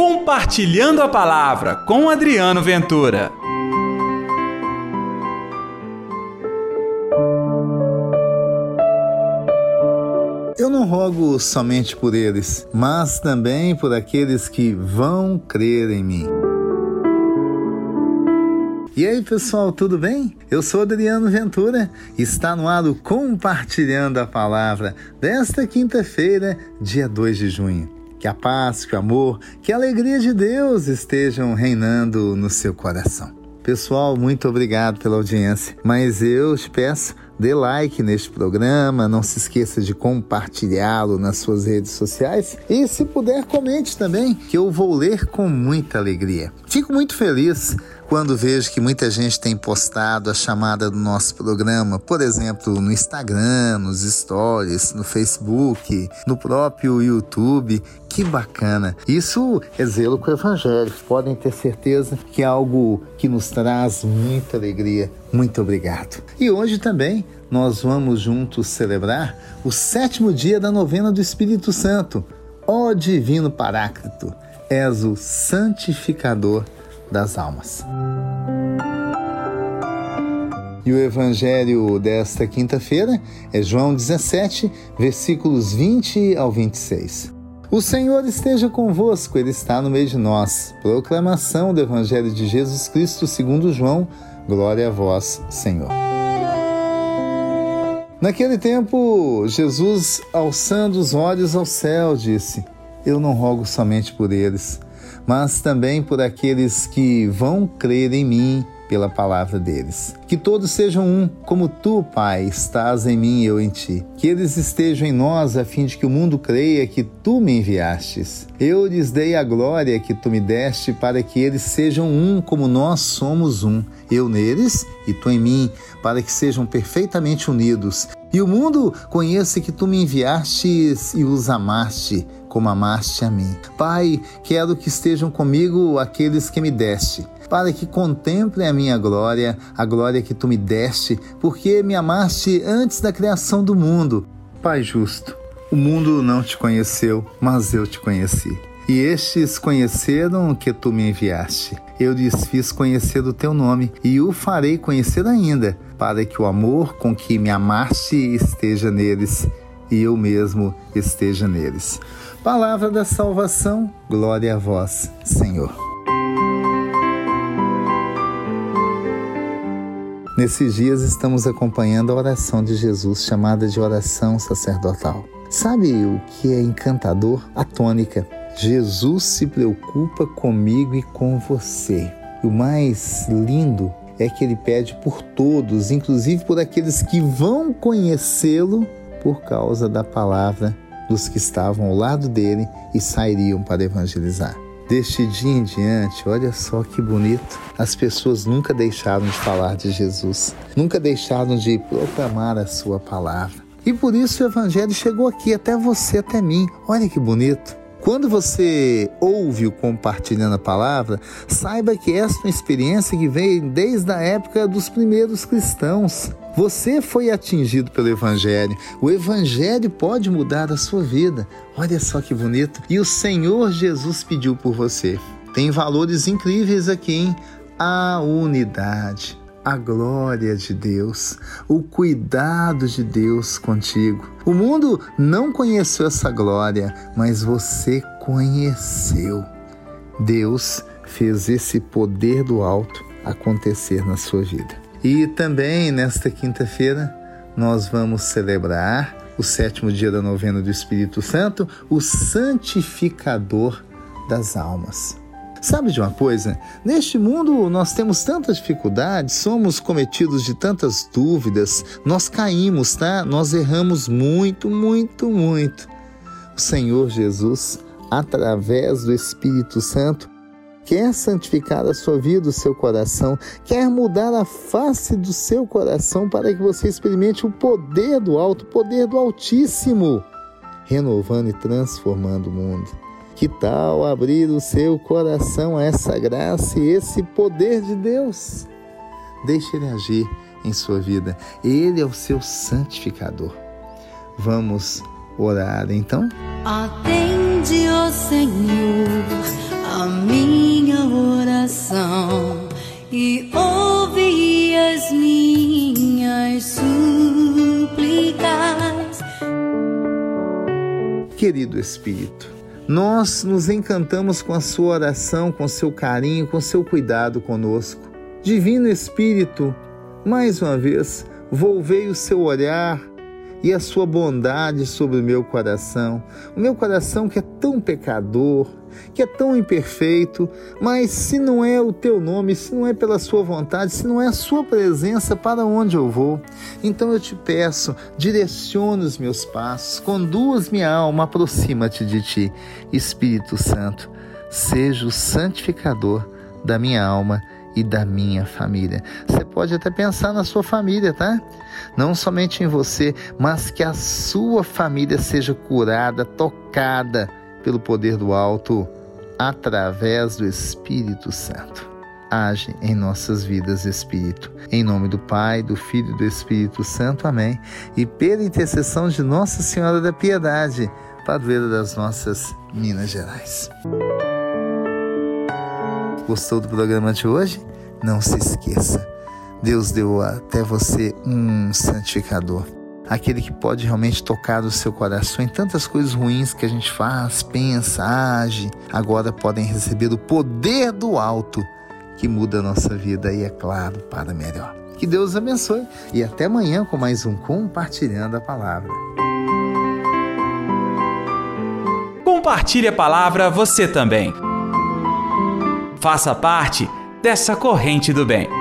Compartilhando a Palavra com Adriano Ventura. Eu não rogo somente por eles, mas também por aqueles que vão crer em mim. E aí, pessoal, tudo bem? Eu sou Adriano Ventura e está no ar o Compartilhando a Palavra desta quinta-feira, dia 2 de junho. Que a paz, que o amor, que a alegria de Deus estejam reinando no seu coração. Pessoal, muito obrigado pela audiência, mas eu te peço, dê like neste programa, não se esqueça de compartilhá-lo nas suas redes sociais e, se puder, comente também, que eu vou ler com muita alegria. Fico muito feliz quando vejo que muita gente tem postado a chamada do nosso programa, por exemplo, no Instagram, nos stories, no Facebook, no próprio YouTube. Que bacana! Isso é zelo com o Evangelho. Podem ter certeza que é algo que nos traz muita alegria. Muito obrigado. E hoje também nós vamos juntos celebrar o sétimo dia da novena do Espírito Santo. Ó Divino Paráclito, és o santificador das almas. E o evangelho desta quinta-feira é João 17, versículos 20 ao 26. O Senhor esteja convosco, Ele está no meio de nós. Proclamação do Evangelho de Jesus Cristo segundo João. Glória a vós, Senhor. Naquele tempo, Jesus, alçando os olhos ao céu, disse: Eu não rogo somente por eles, mas também por aqueles que vão crer em mim pela palavra deles. Que todos sejam um, como tu, Pai, estás em mim e eu em ti. Que eles estejam em nós, a fim de que o mundo creia que tu me enviastes. Eu lhes dei a glória que tu me deste, para que eles sejam um, como nós somos um. Eu neles e tu em mim, para que sejam perfeitamente unidos. E o mundo conheça que tu me enviastes e os amaste como amaste a mim. Pai, quero que estejam comigo aqueles que me deste, para que contemplem a minha glória, a glória que tu me deste, porque me amaste antes da criação do mundo. Pai justo, o mundo não te conheceu, mas eu te conheci. E estes conheceram que tu me enviaste. Eu lhes fiz conhecer o teu nome e o farei conhecer ainda, para que o amor com que me amaste esteja neles e eu mesmo esteja neles. Palavra da salvação, glória a vós, Senhor. Nesses dias estamos acompanhando a oração de Jesus, chamada de oração sacerdotal. Sabe o que é encantador? A tônica. Jesus se preocupa comigo e com você. E o mais lindo é que ele pede por todos, inclusive por aqueles que vão conhecê-lo por causa da palavra dos que estavam ao lado dele e sairiam para evangelizar. Deste dia em diante, olha só que bonito, as pessoas nunca deixaram de falar de Jesus, nunca deixaram de proclamar a sua palavra. E por isso o Evangelho chegou aqui, até você, até mim. Olha que bonito. Quando você ouve o compartilhando a palavra, saiba que essa é uma experiência que vem desde a época dos primeiros cristãos. Você foi atingido pelo Evangelho. O Evangelho pode mudar a sua vida. Olha só que bonito. E o Senhor Jesus pediu por você. Tem valores incríveis aqui, hein? A unidade a glória de Deus, o cuidado de Deus contigo. O mundo não conheceu essa glória, mas você conheceu. Deus fez esse poder do alto acontecer na sua vida. E também nesta quinta-feira nós vamos celebrar o sétimo dia da novena do Espírito Santo, o santificador das almas. Sabe de uma coisa? Neste mundo nós temos tantas dificuldades, somos cometidos de tantas dúvidas, nós caímos, tá? Nós erramos muito, muito, muito. O Senhor Jesus, através do Espírito Santo, quer santificar a sua vida, o seu coração, quer mudar a face do seu coração para que você experimente o poder do alto, o poder do Altíssimo, renovando e transformando o mundo. Que tal abrir o seu coração a essa graça e esse poder de Deus? Deixe Ele agir em sua vida. Ele é o seu santificador. Vamos orar então? Atende, ó Senhor, a minha oração e ouvi as minhas súplicas. Querido Espírito, nós nos encantamos com a sua oração, com seu carinho, com seu cuidado conosco. Divino Espírito, mais uma vez, volvei o seu olhar e a sua bondade sobre o meu coração. O meu coração que é tão pecador, que é tão imperfeito, mas se não é o teu nome, se não é pela sua vontade, se não é a sua presença, para onde eu vou? Então eu te peço, direciona os meus passos, conduz minha alma, aproxima-te de ti. Espírito Santo, seja o santificador da minha alma e da minha família. Você pode até pensar na sua família, tá? Não somente em você, mas que a sua família seja curada, tocada pelo poder do alto através do Espírito Santo. Age em nossas vidas, Espírito. Em nome do Pai, do Filho e do Espírito Santo. Amém. E pela intercessão de Nossa Senhora da Piedade, padroeira das nossas Minas Gerais. Gostou do programa de hoje? Não se esqueça. Deus deu até você um santificador aquele que pode realmente tocar o seu coração em tantas coisas ruins que a gente faz, pensa, age, agora podem receber o poder do alto que muda a nossa vida e, é claro, para melhor. Que Deus abençoe e até amanhã com mais um Compartilhando a Palavra. Compartilhe a palavra você também. Faça parte dessa corrente do bem.